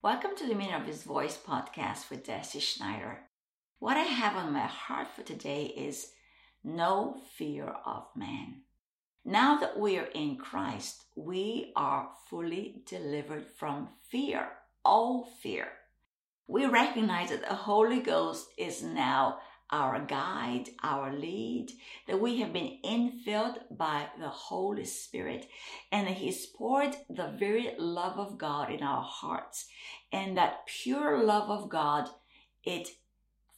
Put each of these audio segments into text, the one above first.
Welcome to the Dominion of His Voice podcast with Deci Schneider. What I have on my heart for today is no fear of man. Now that we are in Christ, we are fully delivered from fear, all fear. We recognize that the Holy Ghost is now our guide, our lead, that we have been infilled by the Holy Spirit, and that He's poured the very love of God in our hearts. And that pure love of God, it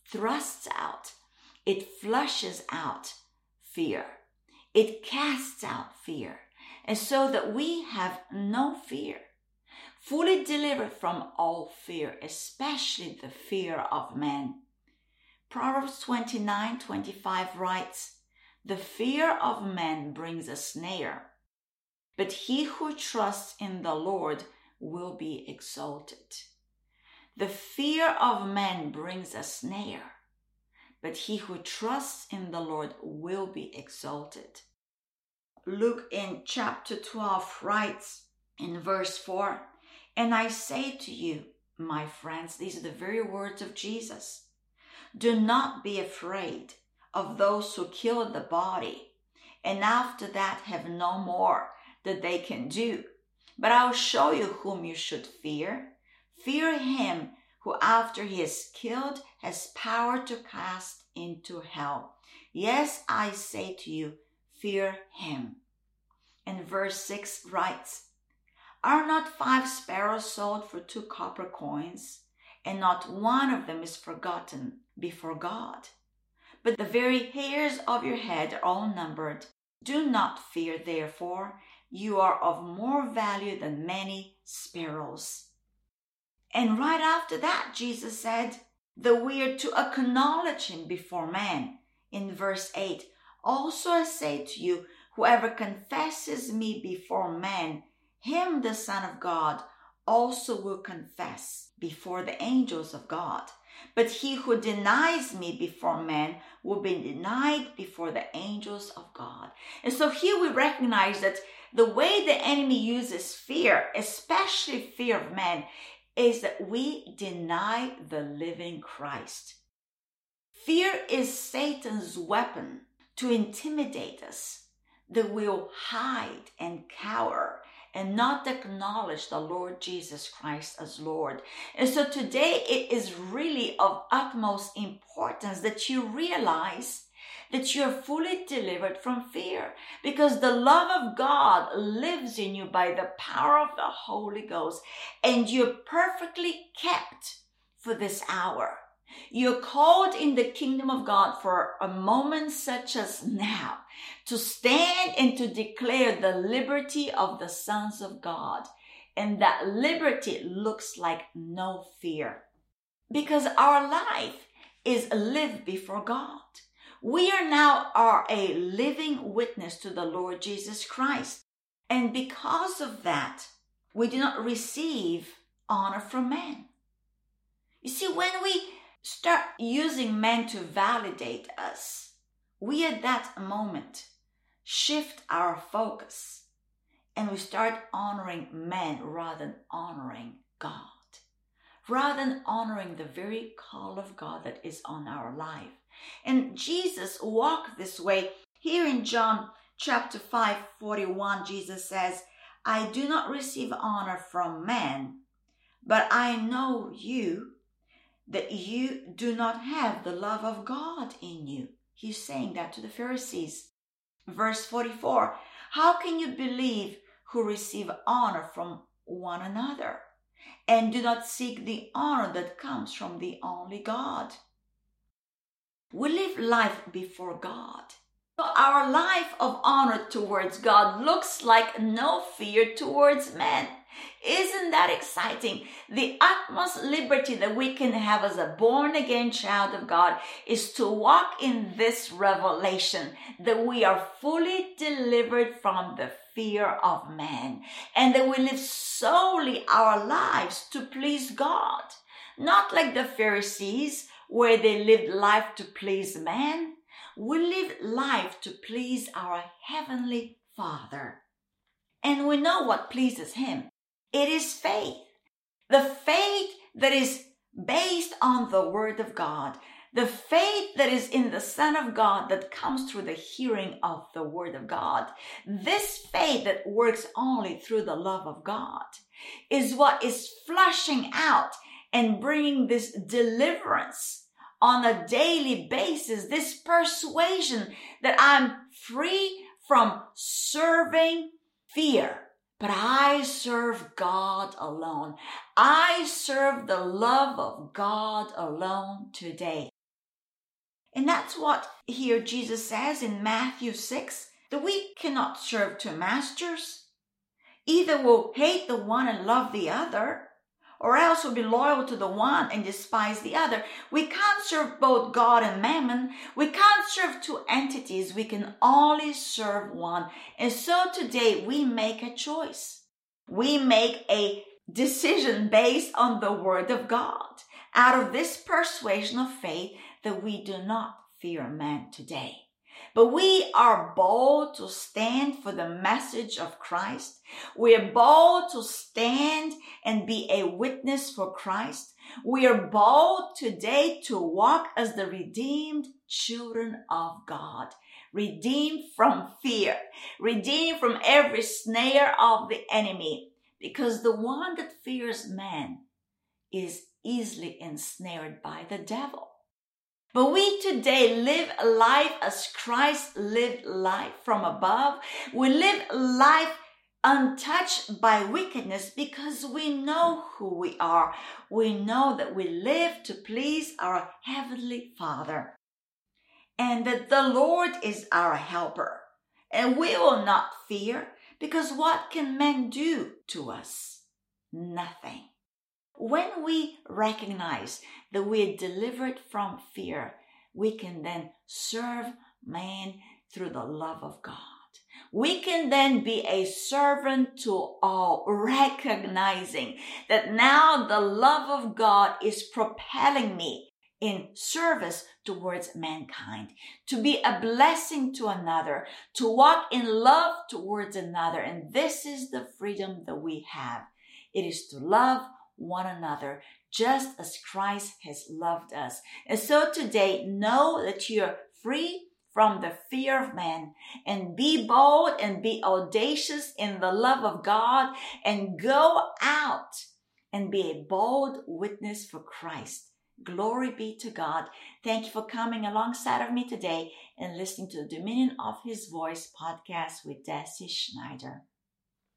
thrusts out, it flushes out fear, it casts out fear. And so that we have no fear, fully delivered from all fear, especially the fear of man Proverbs 29 25 writes, The fear of man brings a snare, but he who trusts in the Lord will be exalted. The fear of man brings a snare, but he who trusts in the Lord will be exalted. Luke in chapter 12 writes in verse 4 And I say to you, my friends, these are the very words of Jesus do not be afraid of those who kill the body, and after that have no more that they can do. But I'll show you whom you should fear. Fear him who, after he is killed, has power to cast into hell. Yes, I say to you, fear him. And verse 6 writes, Are not five sparrows sold for two copper coins? And not one of them is forgotten before God. But the very hairs of your head are all numbered. Do not fear, therefore, you are of more value than many sparrows. And right after that, Jesus said that we are to acknowledge him before man. In verse 8, also I say to you, whoever confesses me before men, him the Son of God also will confess before the angels of God. But he who denies me before men will be denied before the angels of God. And so here we recognize that the way the enemy uses fear, especially fear of men, is that we deny the living Christ. Fear is Satan's weapon to intimidate us, that we'll hide and cower and not acknowledge the Lord Jesus Christ as Lord. And so today it is really of utmost importance that you realize that you're fully delivered from fear because the love of God lives in you by the power of the Holy Ghost and you're perfectly kept for this hour. You're called in the kingdom of God for a moment such as now to stand and to declare the liberty of the sons of God. And that liberty looks like no fear because our life is lived before God. We are now are a living witness to the Lord Jesus Christ. And because of that, we do not receive honor from men. You see, when we start using men to validate us, we at that moment shift our focus and we start honoring men rather than honoring God, rather than honoring the very call of God that is on our life. And Jesus walked this way. Here in John chapter 5, 41, Jesus says, I do not receive honor from men, but I know you that you do not have the love of God in you. He's saying that to the Pharisees. Verse 44 How can you believe who receive honor from one another and do not seek the honor that comes from the only God? We live life before God. Our life of honor towards God looks like no fear towards men. Isn't that exciting? The utmost liberty that we can have as a born again child of God is to walk in this revelation that we are fully delivered from the fear of man and that we live solely our lives to please God. Not like the Pharisees where they lived life to please man. We live life to please our heavenly Father. And we know what pleases Him. It is faith. The faith that is based on the Word of God, the faith that is in the Son of God that comes through the hearing of the Word of God, this faith that works only through the love of God, is what is flushing out and bringing this deliverance on a daily basis, this persuasion that I'm free from serving fear. But I serve God alone. I serve the love of God alone today. And that's what here Jesus says in Matthew 6 that we cannot serve two masters. Either we'll hate the one and love the other, or else we'll be loyal to the one and despise the other. We can't serve both God and mammon. We can't serve two entities. We can only serve one. And so today we make a choice. We make a decision based on the word of God out of this persuasion of faith that we do not fear man today. But we are bold to stand for the message of Christ. We are bold to stand and be a witness for Christ. We are bold today to walk as the redeemed children of God, redeemed from fear, redeemed from every snare of the enemy, because the one that fears man is easily ensnared by the devil. But we today live life as Christ lived life from above. We live life untouched by wickedness because we know who we are. We know that we live to please our Heavenly Father and that the Lord is our helper. And we will not fear because what can men do to us? Nothing. When we recognize that we are delivered from fear, we can then serve man through the love of God. We can then be a servant to all, recognizing that now the love of God is propelling me in service towards mankind, to be a blessing to another, to walk in love towards another. And this is the freedom that we have. It is to love one another just as Christ has loved us. And so today, know that you're free from the fear of man and be bold and be audacious in the love of God and go out and be a bold witness for Christ. Glory be to God. Thank you for coming alongside of me today and listening to the Dominion of His Voice podcast with Deci Schneider.